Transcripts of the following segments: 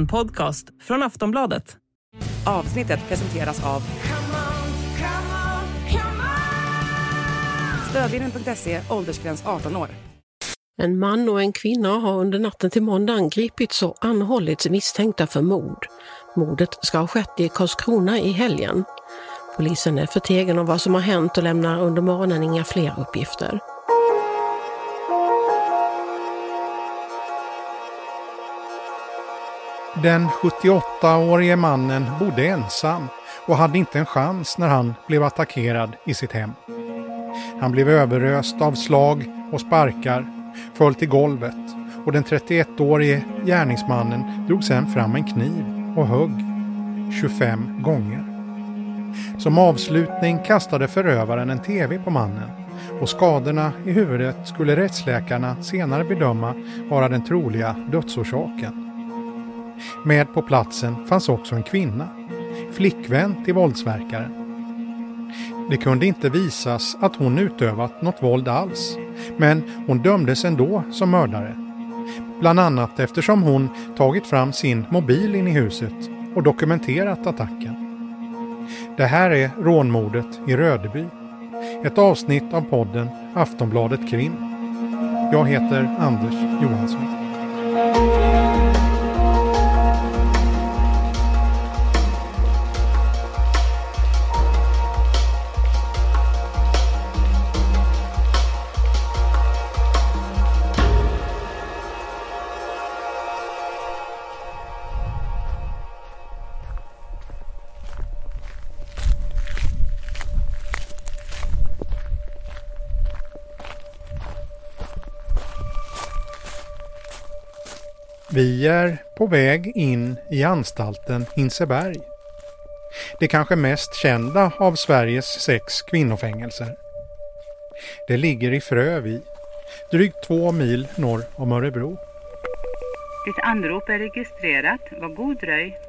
En podcast från Aftonbladet. Avsnittet presenteras av Stödlinjen.se, åldersgräns 18 år. En man och en kvinna har under natten till måndag gripits och anhållits misstänkta för mord. Mordet ska ha skett i Karlskrona i helgen. Polisen är förtegen om vad som har hänt och lämnar under morgonen inga fler uppgifter. Den 78-årige mannen bodde ensam och hade inte en chans när han blev attackerad i sitt hem. Han blev överöst av slag och sparkar, föll till golvet och den 31-årige gärningsmannen drog sedan fram en kniv och högg 25 gånger. Som avslutning kastade förövaren en TV på mannen och skadorna i huvudet skulle rättsläkarna senare bedöma vara den troliga dödsorsaken. Med på platsen fanns också en kvinna, flickvän till våldsverkaren. Det kunde inte visas att hon utövat något våld alls, men hon dömdes ändå som mördare. Bland annat eftersom hon tagit fram sin mobil in i huset och dokumenterat attacken. Det här är rånmordet i Rödeby. Ett avsnitt av podden Aftonbladet Krim. Jag heter Anders Johansson. Vi är på väg in i anstalten Hinseberg. Det kanske mest kända av Sveriges sex kvinnofängelser. Det ligger i Frövi, drygt två mil norr om Örebro. Ditt anrop är registrerat. Var god dröj.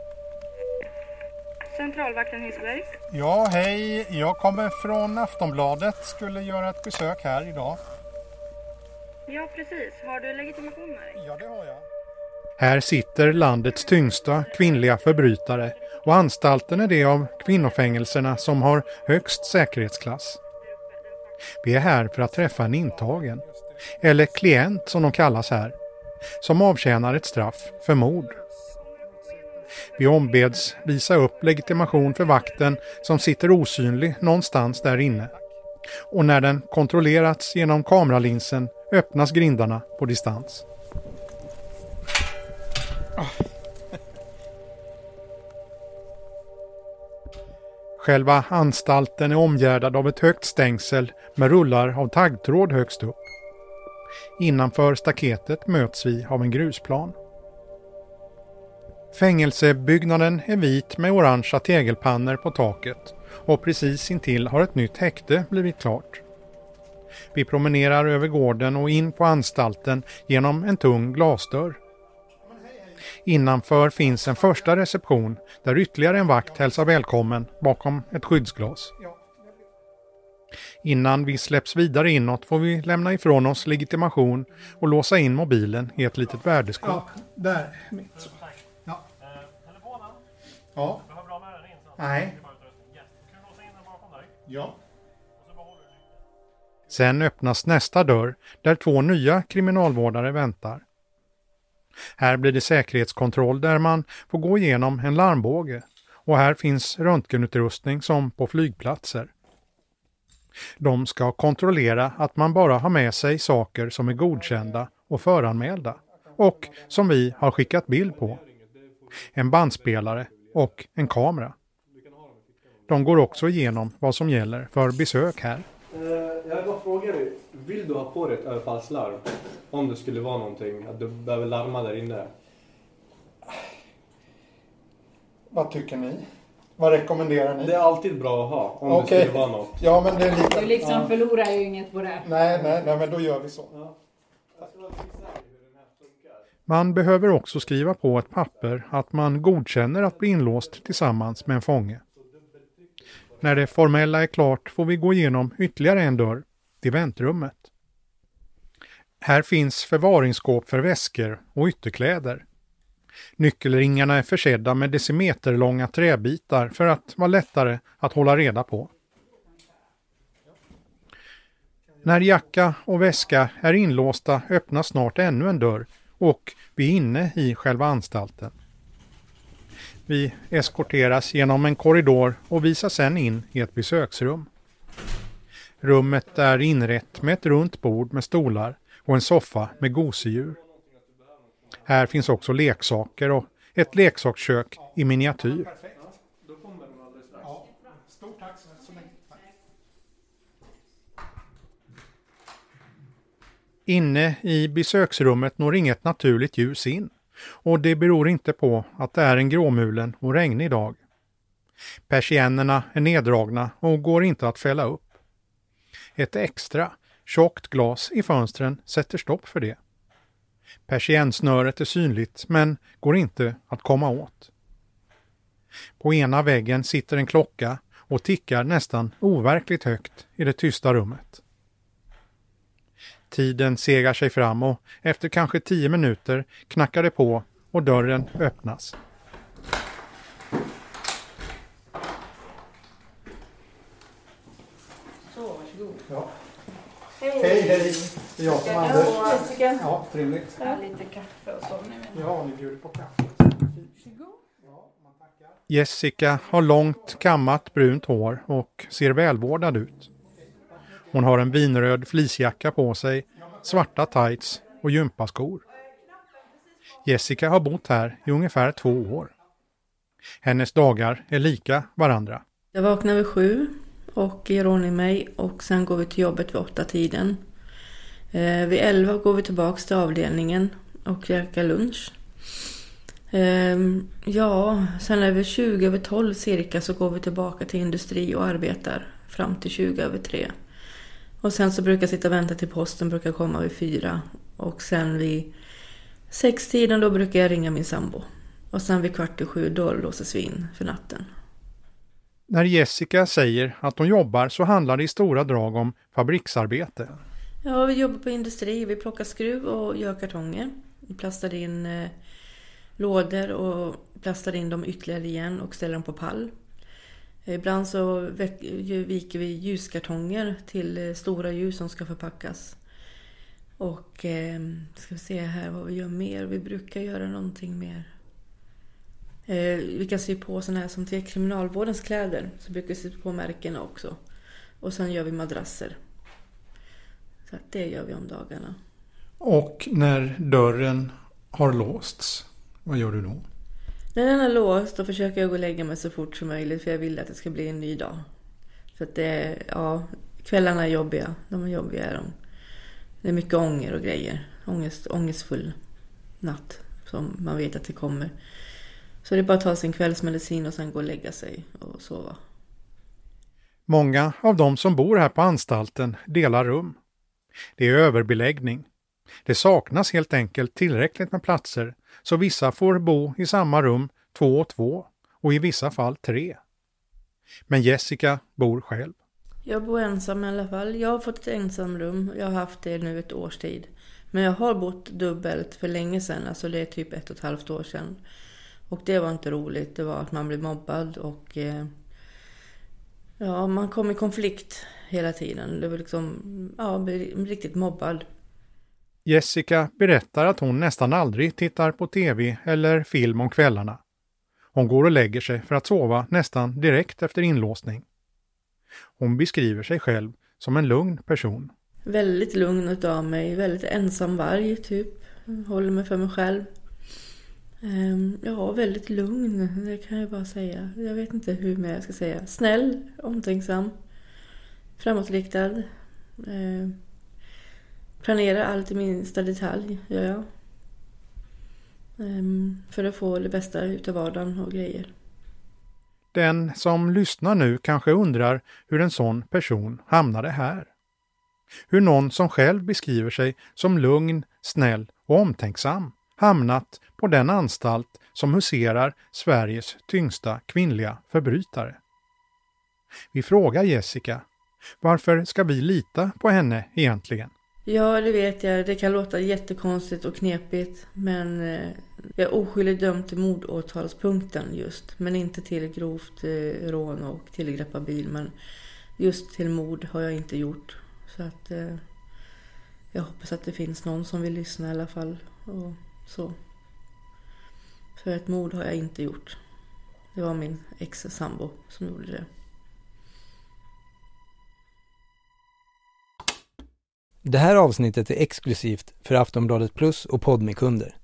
Centralvakten Hinseberg. Ja, hej. Jag kommer från Aftonbladet. Skulle göra ett besök här idag. Ja, precis. Har du legitimation med dig? Ja, det har jag. Här sitter landets tyngsta kvinnliga förbrytare och anstalten är det av kvinnofängelserna som har högst säkerhetsklass. Vi är här för att träffa en intagen, eller klient som de kallas här, som avtjänar ett straff för mord. Vi ombeds visa upp legitimation för vakten som sitter osynlig någonstans där inne. Och när den kontrollerats genom kameralinsen öppnas grindarna på distans. Själva anstalten är omgärdad av ett högt stängsel med rullar av taggtråd högst upp. Innanför staketet möts vi av en grusplan. Fängelsebyggnaden är vit med orangea tegelpannor på taket och precis intill har ett nytt häkte blivit klart. Vi promenerar över gården och in på anstalten genom en tung glasdörr. Innanför finns en första reception där ytterligare en vakt hälsar välkommen bakom ett skyddsglas. Innan vi släpps vidare inåt får vi lämna ifrån oss legitimation och låsa in mobilen i ett litet värdeskåp. Ja, där. Mitt. Ja. Ja. Nej. Ja. Sen öppnas nästa dörr där två nya kriminalvårdare väntar. Här blir det säkerhetskontroll där man får gå igenom en larmbåge och här finns röntgenutrustning som på flygplatser. De ska kontrollera att man bara har med sig saker som är godkända och föranmälda och som vi har skickat bild på. En bandspelare och en kamera. De går också igenom vad som gäller för besök här. Eh, jag vill bara fråga dig, vill du ha på dig ett överfallslarm? Om det skulle vara någonting, att du behöver larma där inne. Vad tycker ni? Vad rekommenderar ni? Det är alltid bra att ha, om Okej. det skulle vara något. Ja, men det är lika... Du liksom ja. förlorar ju inget på det. Nej, nej, nej, men då gör vi så. Man behöver också skriva på ett papper att man godkänner att bli inlåst tillsammans med en fånge. När det formella är klart får vi gå igenom ytterligare en dörr, till väntrummet. Här finns förvaringsskåp för väskor och ytterkläder. Nyckelringarna är försedda med decimeterlånga träbitar för att vara lättare att hålla reda på. När jacka och väska är inlåsta öppnas snart ännu en dörr och vi är inne i själva anstalten. Vi eskorteras genom en korridor och visas sedan in i ett besöksrum. Rummet är inrett med ett runt bord med stolar och en soffa med gosedjur. Här finns också leksaker och ett leksakskök i miniatyr. Inne i besöksrummet når inget naturligt ljus in och det beror inte på att det är en gråmulen och regnig dag. Persiennerna är neddragna och går inte att fälla upp. Ett extra, tjockt glas i fönstren sätter stopp för det. Persiennsnöret är synligt men går inte att komma åt. På ena väggen sitter en klocka och tickar nästan overkligt högt i det tysta rummet. Tiden segar sig fram och efter kanske tio minuter knackar det på och dörren öppnas. Så, varsågod. Ja. Hej! Hej! Det är jag som är Anders. Jessica. Ja, trevligt. Ja, lite kaffe och så nu. Ja, ni bjuder på kaffe. Jessica har långt kammat brunt hår och ser välvårdad ut. Hon har en vinröd fleecejacka på sig, svarta tights och gympaskor. Jessica har bott här i ungefär två år. Hennes dagar är lika varandra. Jag vaknar vid sju och gör ordning mig och sen går vi till jobbet vid åtta tiden. Eh, vid elva går vi tillbaks till avdelningen och käkar lunch. Eh, ja, sen är vi 20 över 12 cirka så går vi tillbaka till industri och arbetar fram till 20 över 3. Och sen så brukar jag sitta och vänta till posten brukar komma vid fyra. Och sen vid sextiden då brukar jag ringa min sambo. Och sen vid kvart i sju då låses vi in för natten. När Jessica säger att hon jobbar så handlar det i stora drag om fabriksarbete. Ja, vi jobbar på industri. Vi plockar skruv och gör kartonger. Vi plastar in eh, lådor och plastar in dem ytterligare igen och ställer dem på pall. Ibland så viker vi ljuskartonger till eh, stora ljus som ska förpackas. Och eh, ska vi se här vad vi gör mer. Vi brukar göra någonting mer. Eh, vi kan sy på sådana här som till kriminalvårdens kläder. Så brukar vi sy på märkena också. Och sen gör vi madrasser. Så det gör vi om dagarna. Och när dörren har låsts, vad gör du då? När den är låst då försöker jag gå och lägga mig så fort som möjligt för jag vill att det ska bli en ny dag. För att det ja, kvällarna är jobbiga. De är jobbiga är de. Det är mycket ånger och grejer. Ångest, ångestfull natt som man vet att det kommer. Så det är bara att ta sin kvällsmedicin och sen gå och lägga sig och sova. Många av de som bor här på anstalten delar rum. Det är överbeläggning. Det saknas helt enkelt tillräckligt med platser så vissa får bo i samma rum två och två och i vissa fall tre. Men Jessica bor själv. Jag bor ensam i alla fall. Jag har fått ett ensamrum. Jag har haft det nu ett års tid. Men jag har bott dubbelt för länge sedan. Alltså det är typ ett och ett halvt år sedan. Och det var inte roligt. Det var att man blev mobbad och... Eh, ja, man kom i konflikt hela tiden. Det var liksom... Ja, riktigt mobbad. Jessica berättar att hon nästan aldrig tittar på tv eller film om kvällarna. Hon går och lägger sig för att sova nästan direkt efter inlåsning. Hon beskriver sig själv som en lugn person. Väldigt lugn utav mig. Väldigt ensam varg, typ. Håller mig för mig själv. Ehm, ja, väldigt lugn. Det kan jag bara säga. Jag vet inte hur mer jag ska säga. Snäll, omtänksam, framåtriktad. Ehm, planerar allt i minsta detalj, gör jag. Ehm, för att få det bästa utav vardagen och grejer. Den som lyssnar nu kanske undrar hur en sån person hamnade här. Hur någon som själv beskriver sig som lugn, snäll och omtänksam hamnat på den anstalt som huserar Sveriges tyngsta kvinnliga förbrytare. Vi frågar Jessica, varför ska vi lita på henne egentligen? Ja, det vet jag. Det kan låta jättekonstigt och knepigt. Men eh, Jag är oskyldigt dömd till mordåtalspunkten just. Men inte till grovt eh, rån och tillgrepp av bil. Men just till mord har jag inte gjort. Så att eh, jag hoppas att det finns någon som vill lyssna i alla fall. Och så. För ett mord har jag inte gjort. Det var min ex-sambo som gjorde det. Det här avsnittet är exklusivt för Aftonbladet Plus och Podmikunder.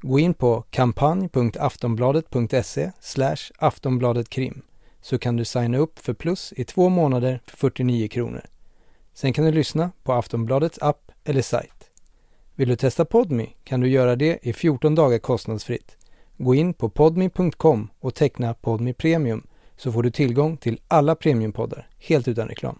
Gå in på kampanj.aftonbladet.se aftonbladetkrim så kan du signa upp för Plus i två månader för 49 kronor. Sen kan du lyssna på Aftonbladets app eller sajt. Vill du testa Podmi kan du göra det i 14 dagar kostnadsfritt. Gå in på podmi.com och teckna Podmi Premium så får du tillgång till alla premiumpoddar helt utan reklam.